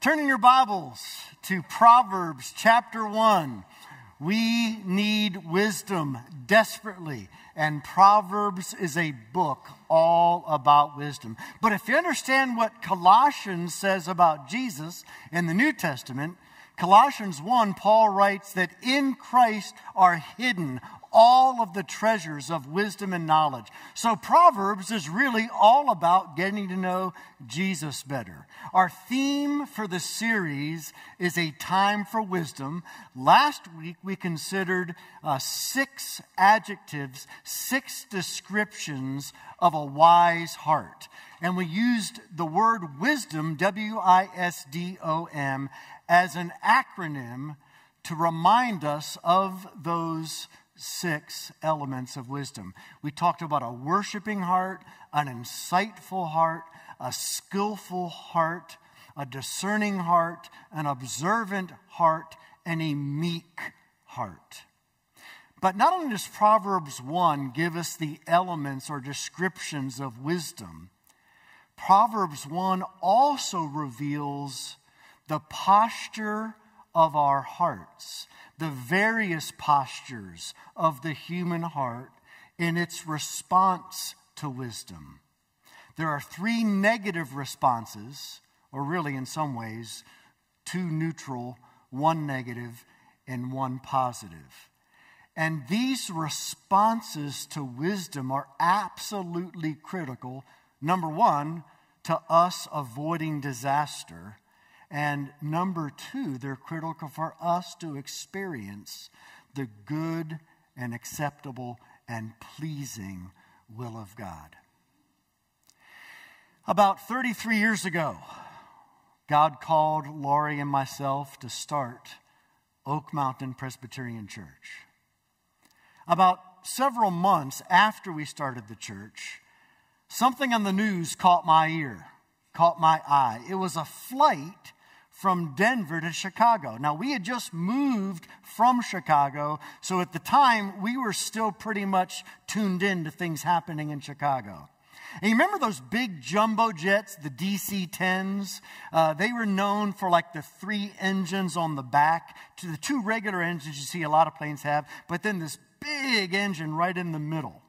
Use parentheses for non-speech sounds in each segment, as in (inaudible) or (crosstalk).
Turn in your Bibles to Proverbs chapter 1. We need wisdom desperately, and Proverbs is a book all about wisdom. But if you understand what Colossians says about Jesus in the New Testament, Colossians 1, Paul writes that in Christ are hidden all of the treasures of wisdom and knowledge. So, Proverbs is really all about getting to know Jesus better. Our theme for the series is a time for wisdom. Last week, we considered uh, six adjectives, six descriptions of a wise heart. And we used the word wisdom, W I S D O M, as an acronym to remind us of those six elements of wisdom. We talked about a worshiping heart, an insightful heart, a skillful heart, a discerning heart, an observant heart, and a meek heart. But not only does Proverbs 1 give us the elements or descriptions of wisdom, Proverbs 1 also reveals the posture of our hearts the various postures of the human heart in its response to wisdom. There are three negative responses, or really, in some ways, two neutral, one negative, and one positive. And these responses to wisdom are absolutely critical. Number one, to us avoiding disaster. And number two, they're critical for us to experience the good and acceptable and pleasing will of God. About 33 years ago, God called Laurie and myself to start Oak Mountain Presbyterian Church. About several months after we started the church, something on the news caught my ear, caught my eye. It was a flight from Denver to Chicago. Now, we had just moved from Chicago, so at the time, we were still pretty much tuned in to things happening in Chicago. And you remember those big jumbo jets, the DC 10s? Uh, they were known for like the three engines on the back, to the two regular engines you see a lot of planes have, but then this big engine right in the middle.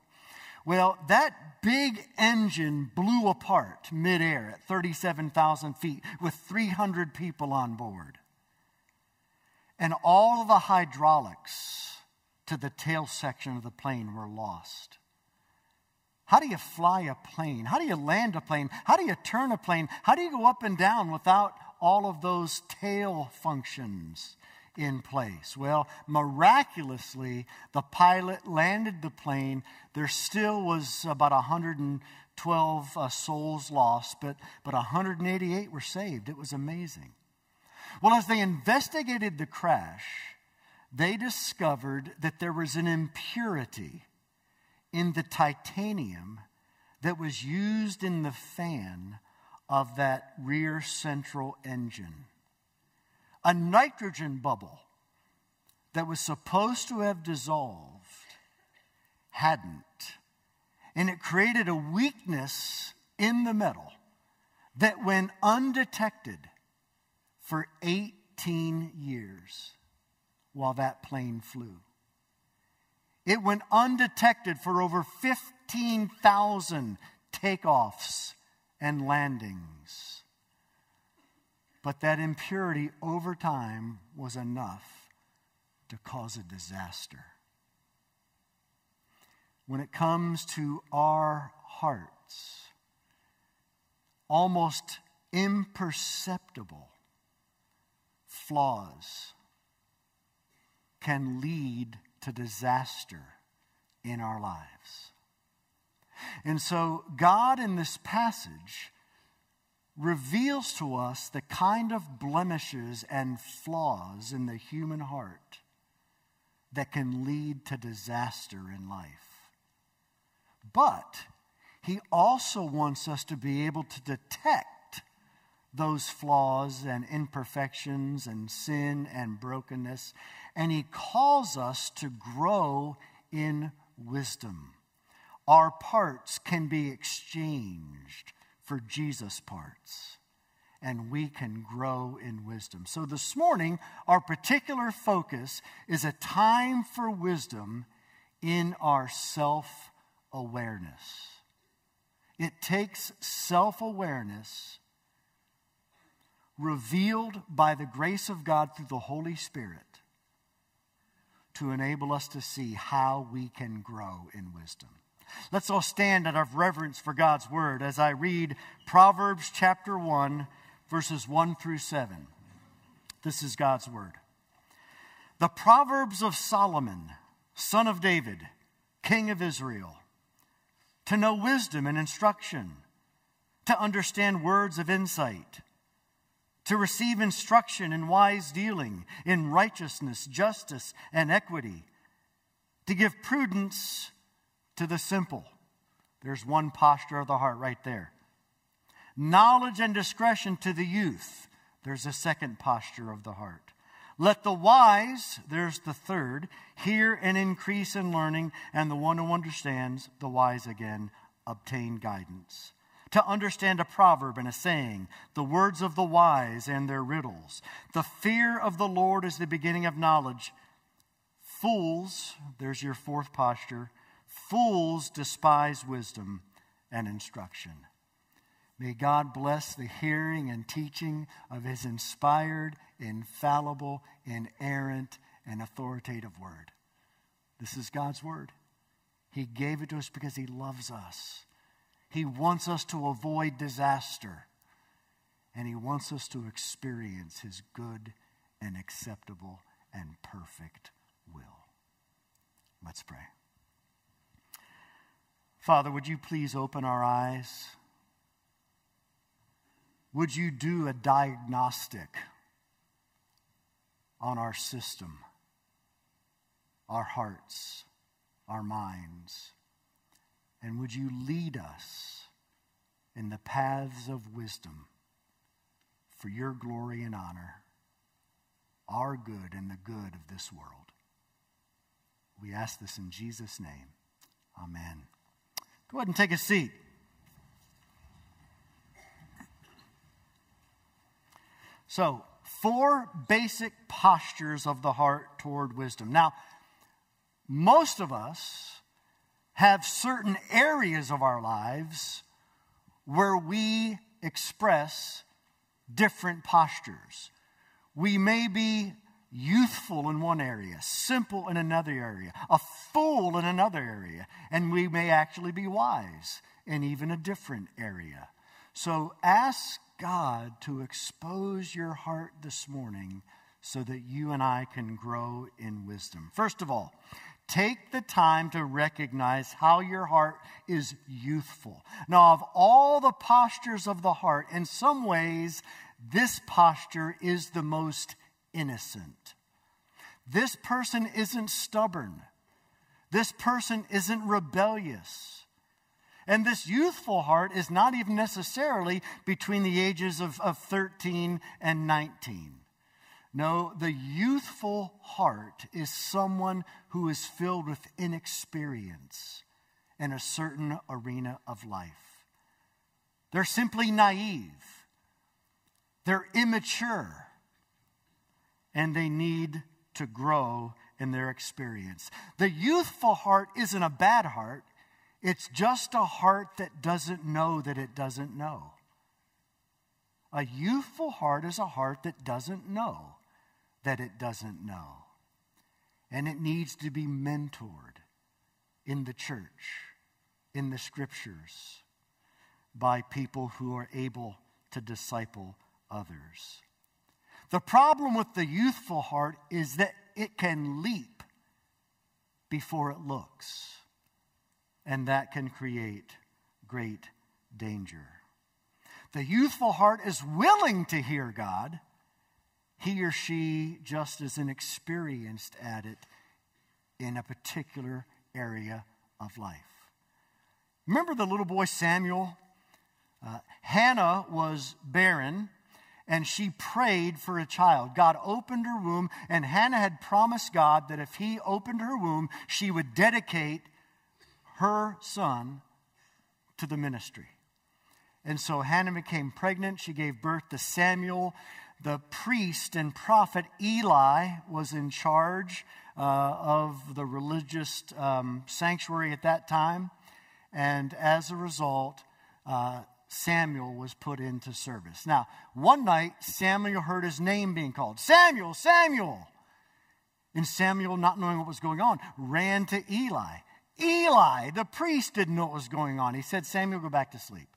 Well, that big engine blew apart midair at 37,000 feet with 300 people on board. And all of the hydraulics to the tail section of the plane were lost. How do you fly a plane? How do you land a plane? How do you turn a plane? How do you go up and down without all of those tail functions? In place. Well, miraculously, the pilot landed the plane. There still was about 112 uh, souls lost, but, but 188 were saved. It was amazing. Well, as they investigated the crash, they discovered that there was an impurity in the titanium that was used in the fan of that rear central engine a nitrogen bubble that was supposed to have dissolved hadn't. And it created a weakness in the metal that went undetected for 18 years while that plane flew. It went undetected for over 15,000 takeoffs and landings. But that impurity over time was enough to cause a disaster. When it comes to our hearts, almost imperceptible flaws can lead to disaster in our lives. And so, God in this passage reveals to us the kind of blemishes and flaws in the human heart that can lead to disaster in life. But he also wants us to be able to detect those flaws and imperfections and sin and brokenness, and he calls us to grow in wisdom. Our parts can be exchanged for Jesus' parts. and we can grow in wisdom. So this morning, our particular focus is a time for wisdom in our self awareness. It takes self awareness revealed by the grace of God through the Holy Spirit to enable us to see how we can grow in wisdom. Let's all stand out of reverence for God's word as I read Proverbs chapter 1, verses 1 through 7. This is God's word. The Proverbs of Solomon, son of David, king of Israel, to know wisdom and instruction, to understand words of insight, to receive instruction in wise dealing, in righteousness, justice, and equity, to give prudence to the simple. There's one posture of the heart right there. Knowledge and discretion to the youth. There's a second posture of the heart. Let the wise, there's the third, hear and increase in learning, and the one who understands, the wise again, obtain guidance. To understand a proverb and a saying, the words of the wise and their riddles. The fear of the Lord is the beginning of knowledge. Fools, there's your fourth posture, Fools despise wisdom and instruction. May God bless the hearing and teaching of his inspired, infallible, inerrant, and authoritative word. This is God's word. He gave it to us because he loves us. He wants us to avoid disaster. And he wants us to experience his good and acceptable and perfect will. Let's pray. Father, would you please open our eyes? Would you do a diagnostic on our system, our hearts, our minds? And would you lead us in the paths of wisdom for your glory and honor, our good and the good of this world? We ask this in Jesus' name. Amen. Go ahead and take a seat. So, four basic postures of the heart toward wisdom. Now, most of us have certain areas of our lives where we express different postures. We may be youthful in one area, simple in another area, a fool in another area, and we may actually be wise in even a different area. So ask God to expose your heart this morning so that you and I can grow in wisdom. First of all, take the time to recognize how your heart is youthful. Now, of all the postures of the heart, in some ways, this posture is the most innocent. This person isn't stubborn. This person isn't rebellious. And this youthful heart is not even necessarily between the ages of, of 13 and 19. No, the youthful heart is someone who is filled with inexperience in a certain arena of life. They're simply naive, they're immature, and they need to grow in their experience. The youthful heart isn't a bad heart, it's just a heart that doesn't know that it doesn't know. A youthful heart is a heart that doesn't know that it doesn't know. And it needs to be mentored in the church, in the scriptures, by people who are able to disciple others. The problem with the youthful heart is that it can leap before it looks, and that can create great danger. The youthful heart is willing to hear God. He or she just isn't experienced at it in a particular area of life. Remember the little boy Samuel? Uh, Hannah was barren and she prayed for a child. God opened her womb, and Hannah had promised God that if he opened her womb, she would dedicate her son to the ministry. And so Hannah became pregnant. She gave birth to Samuel. The priest and prophet Eli was in charge uh, of the religious um, sanctuary at that time. And as a result, uh, Samuel was put into service. Now, one night, Samuel heard his name being called Samuel, Samuel. And Samuel, not knowing what was going on, ran to Eli. Eli, the priest, didn't know what was going on. He said, Samuel, go back to sleep.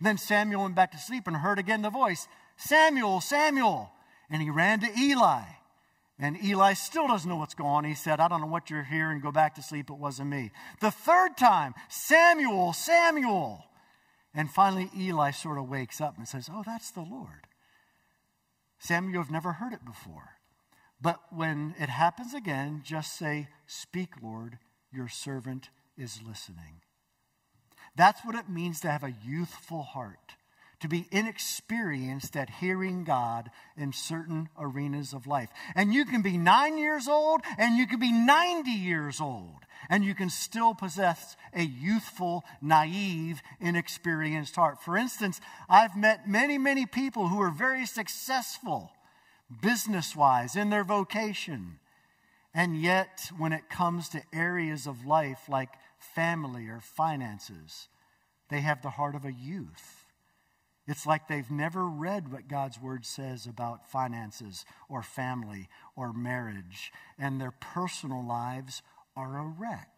then Samuel went back to sleep and heard again the voice, Samuel, Samuel. And he ran to Eli. And Eli still doesn't know what's going on. He said, I don't know what you're hearing. Go back to sleep. It wasn't me. The third time, Samuel, Samuel. And finally, Eli sort of wakes up and says, Oh, that's the Lord. Samuel, you've never heard it before. But when it happens again, just say, Speak, Lord, your servant is listening. That's what it means to have a youthful heart, to be inexperienced at hearing God in certain arenas of life. And you can be nine years old and you can be 90 years old, and you can still possess a youthful, naive, inexperienced heart. For instance, I've met many, many people who are very successful business wise in their vocation. And yet, when it comes to areas of life like family or finances, they have the heart of a youth. It's like they've never read what God's word says about finances or family or marriage, and their personal lives are a wreck.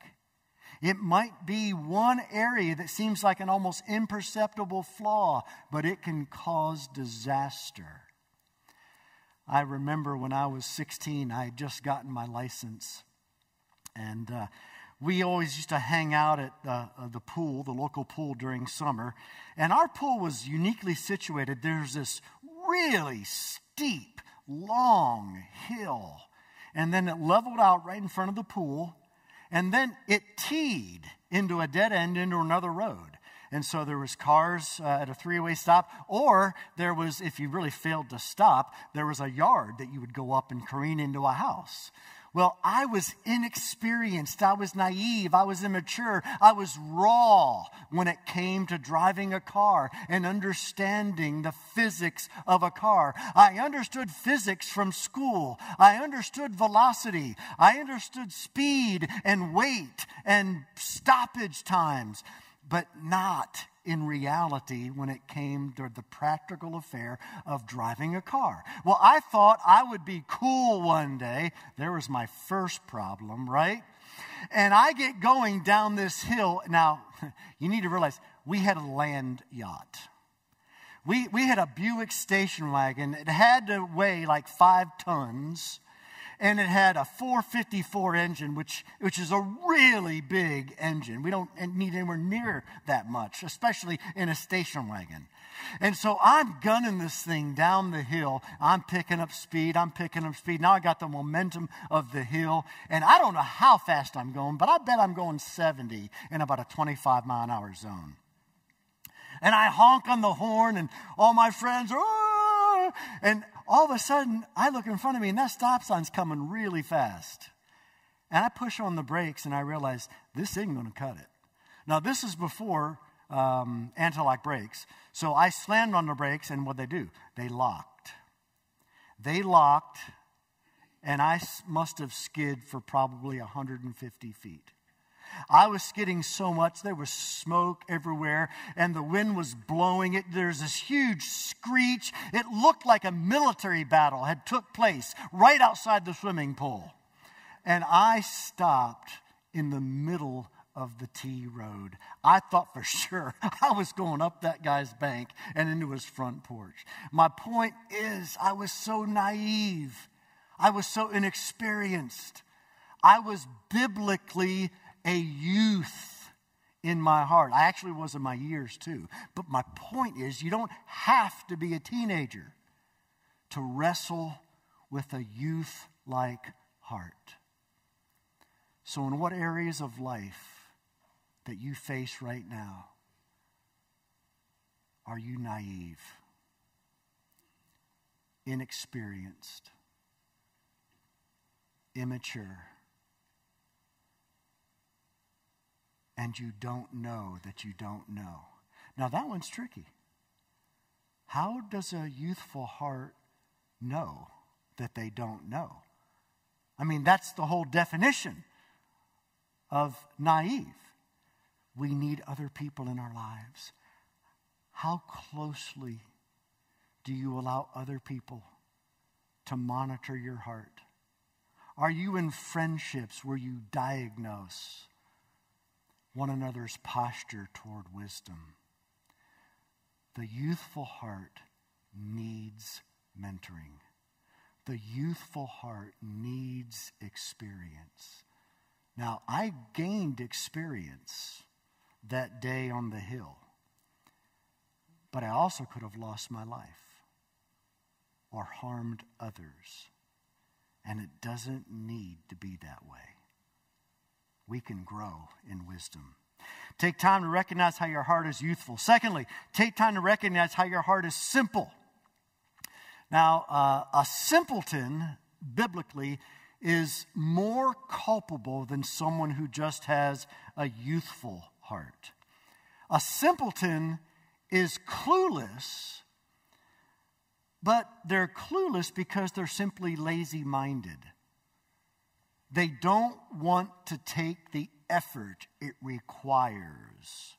It might be one area that seems like an almost imperceptible flaw, but it can cause disaster. I remember when I was 16, I had just gotten my license. And uh, we always used to hang out at uh, the pool, the local pool during summer. And our pool was uniquely situated. There's this really steep, long hill. And then it leveled out right in front of the pool. And then it teed into a dead end into another road. And so there was cars uh, at a three-way stop, or there was, if you really failed to stop, there was a yard that you would go up and careen into a house. Well, I was inexperienced. I was naive. I was immature. I was raw when it came to driving a car and understanding the physics of a car. I understood physics from school. I understood velocity. I understood speed and weight and stoppage times but not in reality when it came to the practical affair of driving a car. Well, I thought I would be cool one day. There was my first problem, right? And I get going down this hill. Now, (laughs) you need to realize we had a land yacht. We, we had a Buick station wagon. It had to weigh like five tons and it had a 454 engine, which, which is a really big engine. We don't need anywhere near that much, especially in a station wagon. And so I'm gunning this thing down the hill. I'm picking up speed. I'm picking up speed. Now I got the momentum of the hill. And I don't know how fast I'm going, but I bet I'm going 70 in about a 25 mile an hour zone. And I honk on the horn, and all my friends are, and all of a sudden, I look in front of me and that stop sign's coming really fast. And I push on the brakes and I realize this isn't going to cut it. Now, this is before um, anti-lock brakes. So I slammed on the brakes and what they do? They locked. They locked and I must have skid for probably 150 feet. I was skidding so much, there was smoke everywhere, and the wind was blowing it. There's this huge screech. It looked like a military battle had took place right outside the swimming pool. And I stopped in the middle of the T road. I thought for (laughs) sure I was going up that guy's bank and into his front porch. My point is, I was so naive. I was so inexperienced. I was biblically a youth in my heart. I actually was in my years too. But my point is, you don't have to be a teenager to wrestle with a youth like heart. So, in what areas of life that you face right now are you naive, inexperienced, immature? And you don't know that you don't know. Now, that one's tricky. How does a youthful heart know that they don't know? I mean, that's the whole definition of naive. We need other people in our lives. How closely do you allow other people to monitor your heart? Are you in friendships where you diagnose one another's posture toward wisdom? The youthful heart needs mentoring. The youthful heart needs experience. Now, I gained experience that day on the hill, but I also could have lost my life or harmed others. And it doesn't need to be that way. We can grow in wisdom. Take time to recognize how your heart is youthful. Secondly, take time to recognize how your heart is simple. Now, uh, a simpleton, biblically, is more culpable than someone who just has a youthful heart. A simpleton is clueless, but they're clueless because they're simply lazy minded. They don't want to take the effort it requires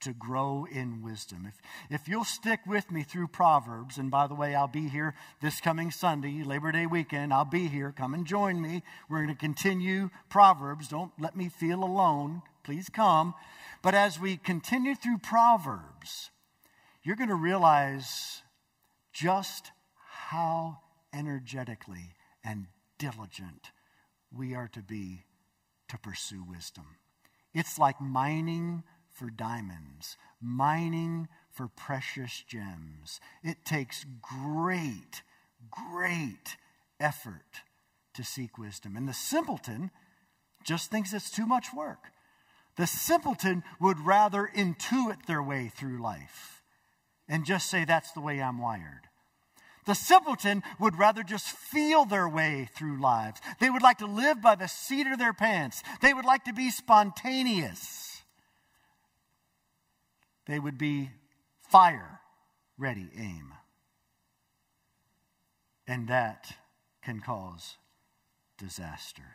to grow in wisdom. If, if you'll stick with me through Proverbs, and by the way, I'll be here this coming Sunday, Labor Day weekend, I'll be here. Come and join me. We're going to continue Proverbs. Don't let me feel alone. Please come. But as we continue through Proverbs, you're going to realize just how energetically and diligent we are to be to pursue wisdom. It's like mining for diamonds, mining for precious gems. It takes great, great effort to seek wisdom. And the simpleton just thinks it's too much work. The simpleton would rather intuit their way through life and just say, that's the way I'm wired. The simpleton would rather just feel their way through lives. They would like to live by the seat of their pants. They would like to be spontaneous. They would be fire ready aim. And that can cause disaster.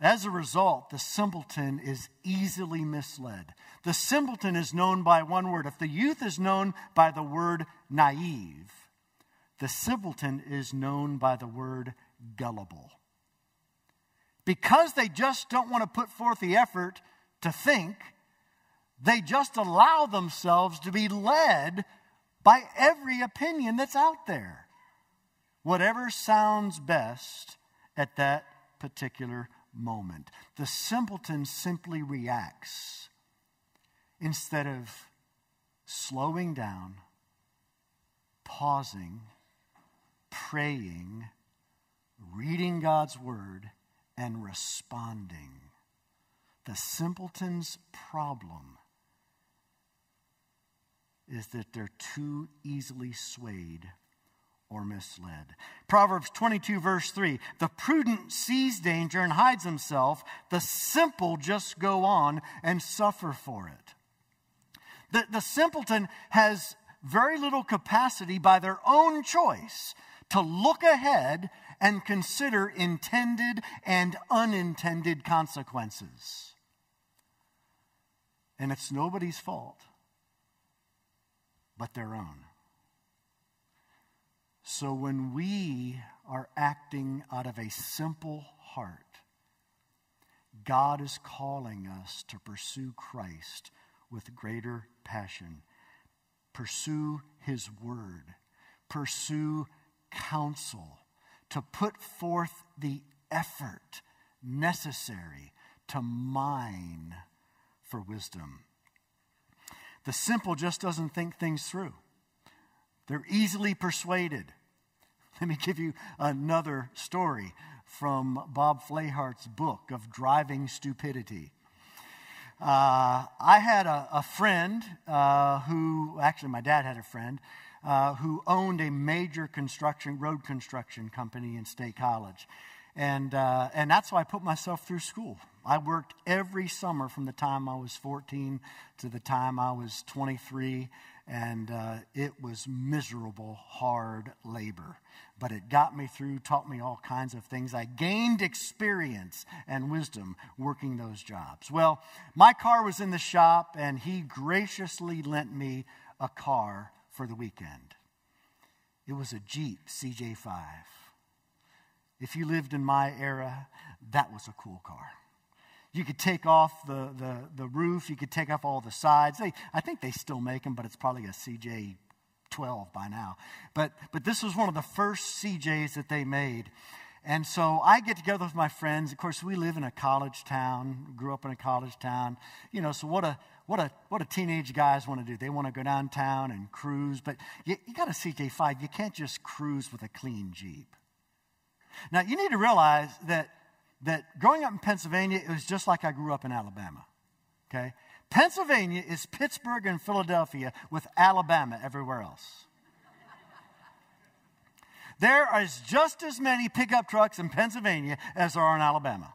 As a result, the simpleton is easily misled. The simpleton is known by one word. If the youth is known by the word naive, the simpleton is known by the word gullible. Because they just don't want to put forth the effort to think, they just allow themselves to be led by every opinion that's out there. Whatever sounds best at that particular moment. The simpleton simply reacts instead of slowing down, pausing, praying, reading God's word, and responding. The simpleton's problem is that they're too easily swayed or misled. Proverbs 22, verse 3 The prudent sees danger and hides himself, the simple just go on and suffer for it. The, the simpleton has very little capacity by their own choice to look ahead and consider intended and unintended consequences. And it's nobody's fault but their own. So when we are acting out of a simple heart, God is calling us to pursue Christ with greater passion. Pursue His Word. Pursue counsel, to put forth the effort necessary to mine for wisdom. The simple just doesn't think things through. They're easily persuaded. (laughs) Let me give you another story from Bob Flayhart's book of Driving Stupidity. Uh, I had a, a friend uh, who, actually, my dad had a friend uh, who owned a major construction, road construction company in State College. And, uh, and that's why I put myself through school. I worked every summer from the time I was 14 to the time I was 23, and uh, it was miserable, hard labor. But it got me through, taught me all kinds of things. I gained experience and wisdom working those jobs. Well, my car was in the shop, and he graciously lent me a car for the weekend. It was a Jeep CJ5. If you lived in my era, that was a cool car. You could take off the, the, the roof, you could take off all the sides. They, I think they still make them, but it's probably a CJ 12 by now. But, but this was one of the first CJs that they made. And so I get together with my friends. Of course, we live in a college town, grew up in a college town. You know, so what a what a what a teenage guys want to do. They want to go downtown and cruise, but you, you got a CJ5. You can't just cruise with a clean Jeep. Now you need to realize that that growing up in Pennsylvania, it was just like I grew up in Alabama. Okay? Pennsylvania is Pittsburgh and Philadelphia with Alabama everywhere else. There is just as many pickup trucks in Pennsylvania as there are in Alabama.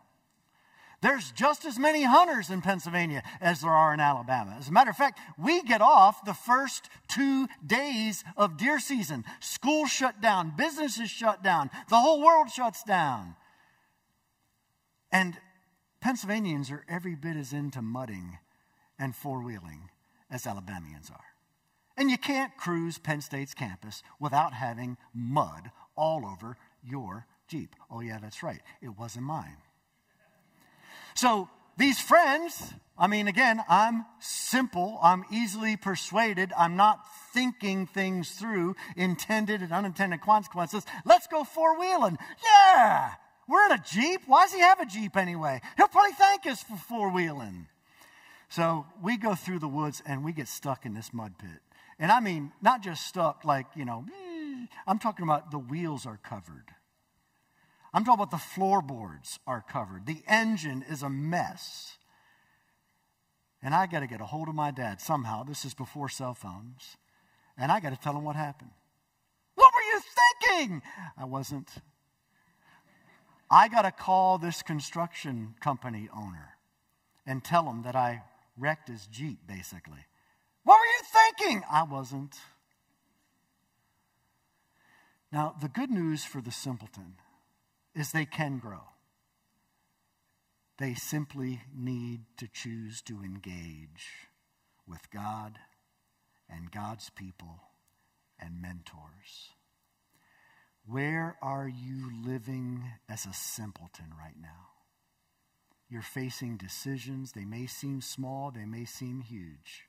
There's just as many hunters in Pennsylvania as there are in Alabama. As a matter of fact, we get off the first two days of deer season. Schools shut down, businesses shut down, the whole world shuts down. And Pennsylvanians are every bit as into mudding and four wheeling as Alabamians are. And you can't cruise Penn State's campus without having mud all over your Jeep. Oh, yeah, that's right. It wasn't mine. So these friends, I mean, again, I'm simple, I'm easily persuaded, I'm not thinking things through, intended and unintended consequences. Let's go four wheeling. Yeah, we're in a Jeep. Why does he have a Jeep anyway? He'll probably thank us for four wheeling. So we go through the woods and we get stuck in this mud pit. And I mean, not just stuck like, you know, mm, I'm talking about the wheels are covered. I'm talking about the floorboards are covered. The engine is a mess. And I got to get a hold of my dad somehow. This is before cell phones. And I got to tell him what happened. What were you thinking? I wasn't. I got to call this construction company owner and tell him that I wrecked his Jeep, basically. What were you thinking? I wasn't. Now, the good news for the simpleton is they can grow. They simply need to choose to engage with God and God's people and mentors. Where are you living as a simpleton right now? You're facing decisions. They may seem small, they may seem huge.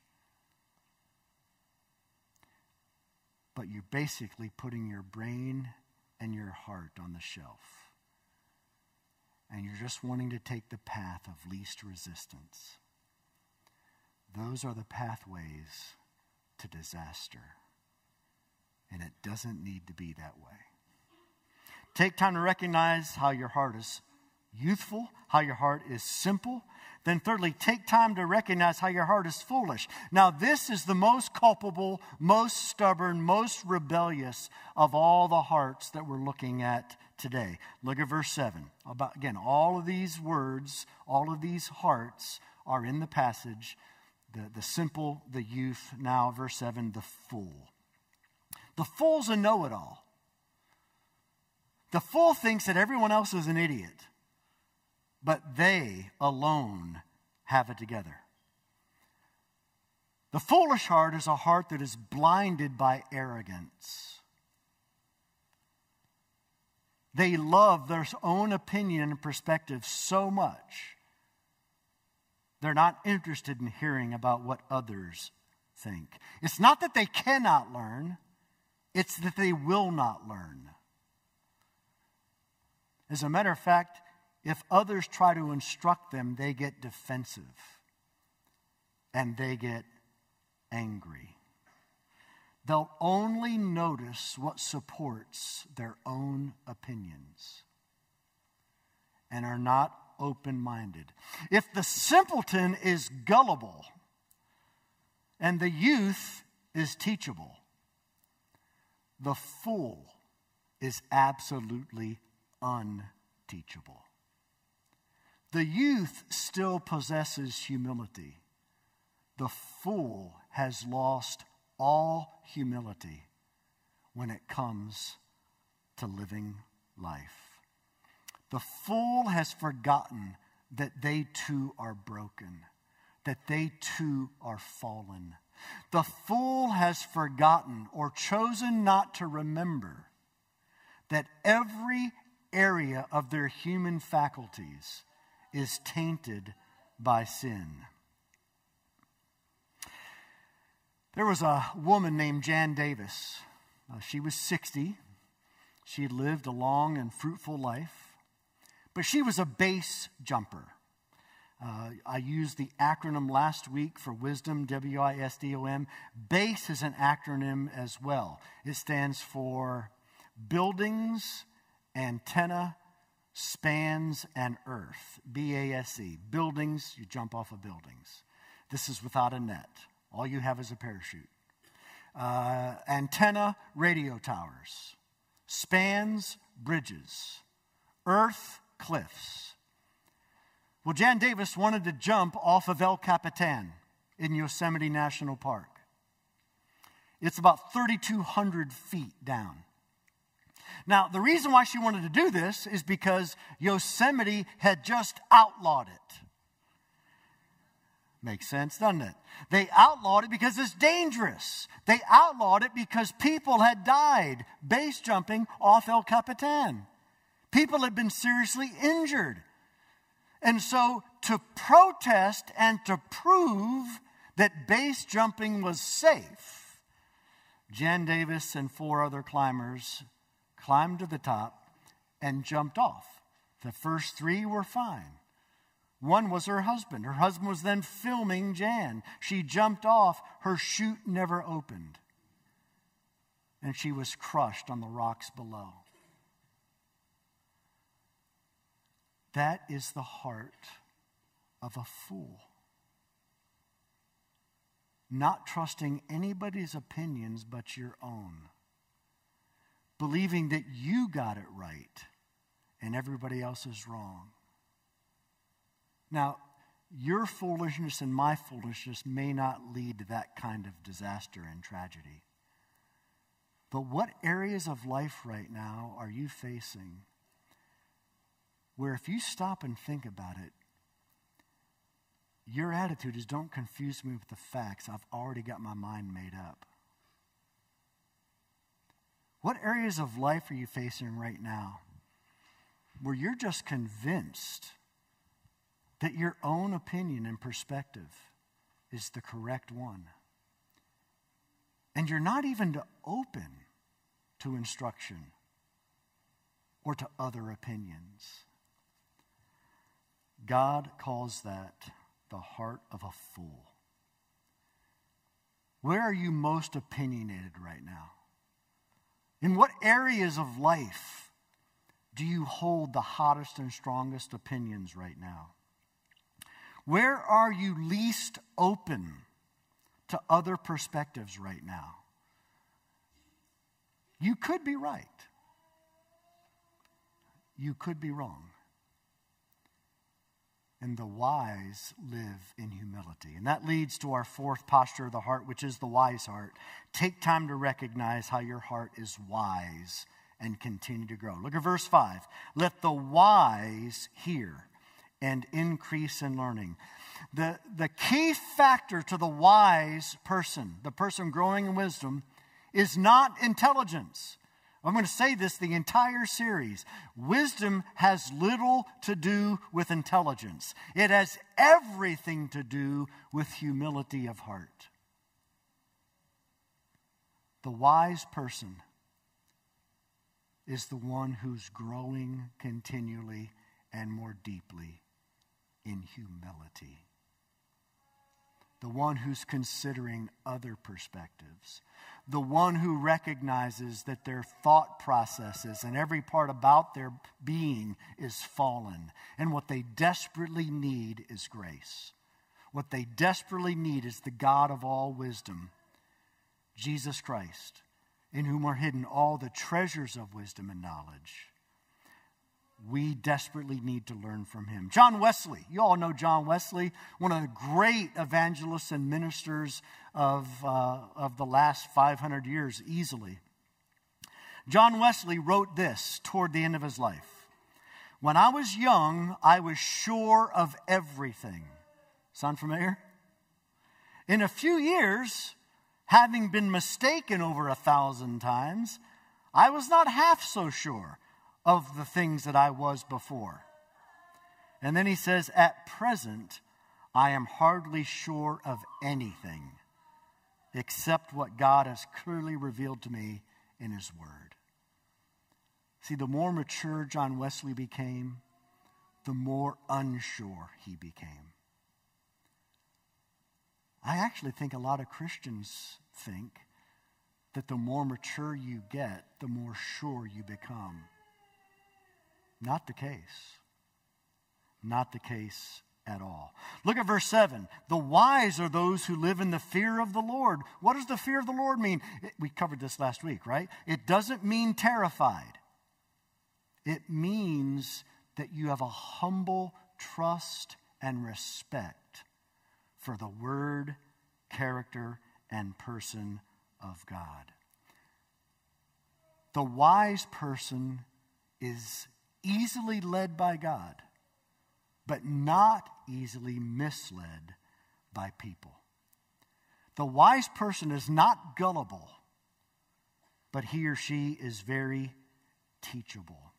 But you're basically putting your brain and your heart on the shelf. And you're just wanting to take the path of least resistance. Those are the pathways to disaster. And it doesn't need to be that way. Take time to recognize how your heart is youthful, how your heart is simple. Then, thirdly, take time to recognize how your heart is foolish. Now, this is the most culpable, most stubborn, most rebellious of all the hearts that we're looking at today. Look at verse 7. About, again, all of these words, all of these hearts are in the passage the, the simple, the youth. Now, verse 7, the fool. The fool's a know it all. The fool thinks that everyone else is an idiot, but they alone have it together. The foolish heart is a heart that is blinded by arrogance. They love their own opinion and perspective so much, they're not interested in hearing about what others think. It's not that they cannot learn, it's that they will not learn. As a matter of fact, if others try to instruct them, they get defensive and they get angry. They'll only notice what supports their own opinions and are not open minded. If the simpleton is gullible and the youth is teachable, the fool is absolutely unteachable. The youth still possesses humility. The fool has lost all humility when it comes to living life. The fool has forgotten that they too are broken, that they too are fallen. The fool has forgotten or chosen not to remember that every area of their human faculties is tainted by sin. There was a woman named Jan Davis. Uh, she was 60. She had lived a long and fruitful life, but she was a base jumper. Uh, I used the acronym last week for wisdom, W I S D O M. BASE is an acronym as well. It stands for buildings, antenna, spans, and earth. B A S E. Buildings, you jump off of buildings. This is without a net. All you have is a parachute. Uh, antenna, radio towers. Spans, bridges. Earth, cliffs. Well, Jan Davis wanted to jump off of El Capitan in Yosemite National Park. It's about 3,200 feet down. Now, the reason why she wanted to do this is because Yosemite had just outlawed it. Makes sense, doesn't it? They outlawed it because it's dangerous. They outlawed it because people had died base jumping off El Capitan. People had been seriously injured. And so, to protest and to prove that base jumping was safe, Jan Davis and four other climbers climbed to the top, and jumped off. The first three were fine. One was her husband. Her husband was then filming Jan. She jumped off. Her chute never opened. And she was crushed on the rocks below. That is the heart of a fool. Not trusting anybody's opinions but your own believing that you got it right and everybody else is wrong. Now, your foolishness and my foolishness may not lead to that kind of disaster and tragedy. But what areas of life right now are you facing where, if you stop and think about it, your attitude is don't confuse me with the facts. I've already got my mind made up. What areas of life are you facing right now where you're just convinced that your own opinion and perspective is the correct one? And you're not even open to instruction or to other opinions. God calls that the heart of a fool. Where are you most opinionated right now? In what areas of life do you hold the hottest and strongest opinions right now? Where are you least open to other perspectives right now? You could be right. You could be wrong. And the wise live in humility. And that leads to our fourth posture of the heart, which is the wise heart. Take time to recognize how your heart is wise and continue to grow. Look at verse 5. Let the wise hear and increase in learning. The, the key factor to the wise person, the person growing in wisdom, is not intelligence. I'm going to say this the entire series. Wisdom has little to do with intelligence, it has everything to do with humility of heart. The wise person is the one who's growing continually and more deeply in humility. The one who's considering other perspectives the one who recognizes that their thought processes and every part about their being is fallen. And what they desperately need is grace. What they desperately need is the God of all wisdom, Jesus Christ, in whom are hidden all the treasures of wisdom and knowledge. We desperately need to learn from him. John Wesley, you all know John Wesley, one of the great evangelists and ministers of, uh, of the last 500 years, easily. John Wesley wrote this toward the end of his life When I was young, I was sure of everything. Sound familiar? In a few years, having been mistaken over a thousand times, I was not half so sure of the things that I was before. And then he says, At present, I am hardly sure of anything except what God has clearly revealed to me in his word. See, the more mature John Wesley became, the more unsure he became. I actually think a lot of Christians think that the more mature you get, the more sure you become. Not the case. Not the case at all. Look at verse 7. The wise are those who live in the fear of the Lord. What does the fear of the Lord mean? we covered this last week, right? It doesn't mean terrified, it means that you have a humble trust and respect for the word, character, and person of God. The wise person is easily led by God, but not easily misled by people. The wise person is not gullible, but he or she is very teachable.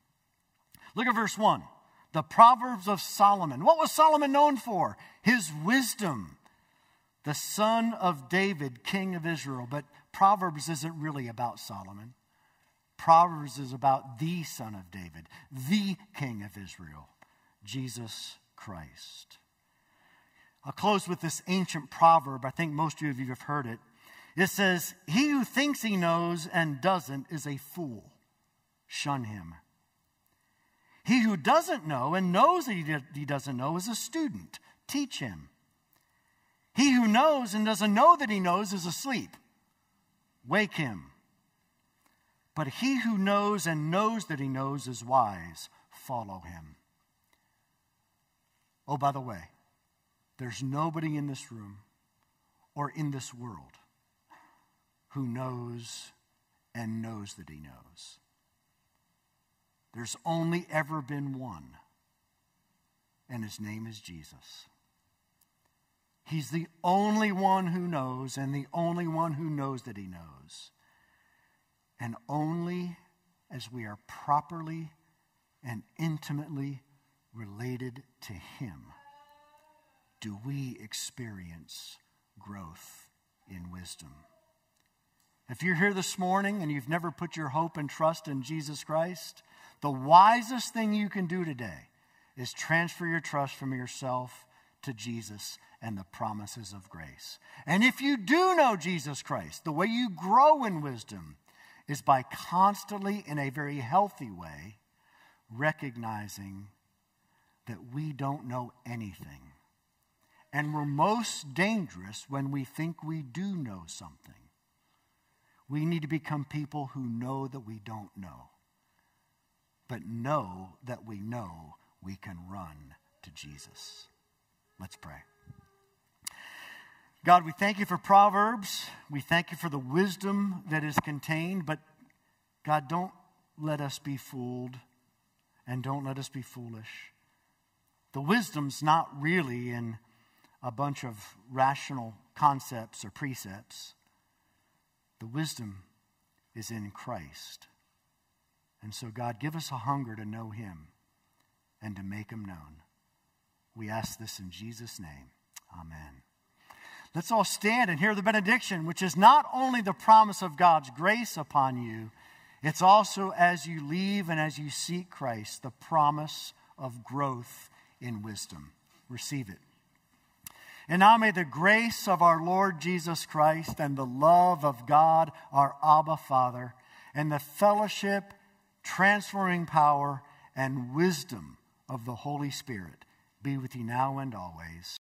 Look at verse 1. The Proverbs of Solomon. What was Solomon known for? His wisdom. The son of David, king of Israel. But Proverbs isn't really about Solomon. Proverbs is about the Son of David, the King of Israel, Jesus Christ. I'll close with this ancient proverb. I think most of you have heard it. It says, He who thinks he knows and doesn't is a fool. Shun him. He who doesn't know and knows that he doesn't know is a student. Teach him. He who knows and doesn't know that he knows is asleep. Wake him. But he who knows and knows that he knows is wise. Follow him. Oh, by the way, there's nobody in this room or in this world who knows and knows that he knows. There's only ever been one, and his name is Jesus. He's the only one who knows, and the only one who knows that he knows. And only as we are properly and intimately related to Him do we experience growth in wisdom. If you're here this morning and you've never put your hope and trust in Jesus Christ, the wisest thing you can do today is transfer your trust from yourself to Jesus and the promises of grace. And if you do know Jesus Christ, the way you grow in wisdom is by constantly, in a very healthy way, recognizing that we don't know anything. And we're most dangerous when we think we do know something. We need to become people who know that we don't know, but know that we know we can run to Jesus. Let's pray. God, we thank you for Proverbs. We thank you for the wisdom that is contained, but God, don't let us be fooled and don't let us be foolish. The wisdom's not really in a bunch of rational concepts or precepts. The wisdom is in Christ. And so, God, give us a hunger to know Him and to make Him known. We ask this in Jesus' name. Amen. Let's all stand and hear the benediction, which is not only the promise of God's grace upon you, it's also as you leave and as you seek Christ, the promise of growth in wisdom. Receive it. And now may the grace of our Lord Jesus Christ and the love of God, our Abba Father, and the fellowship, transforming power, and wisdom of the Holy Spirit be with you now and always.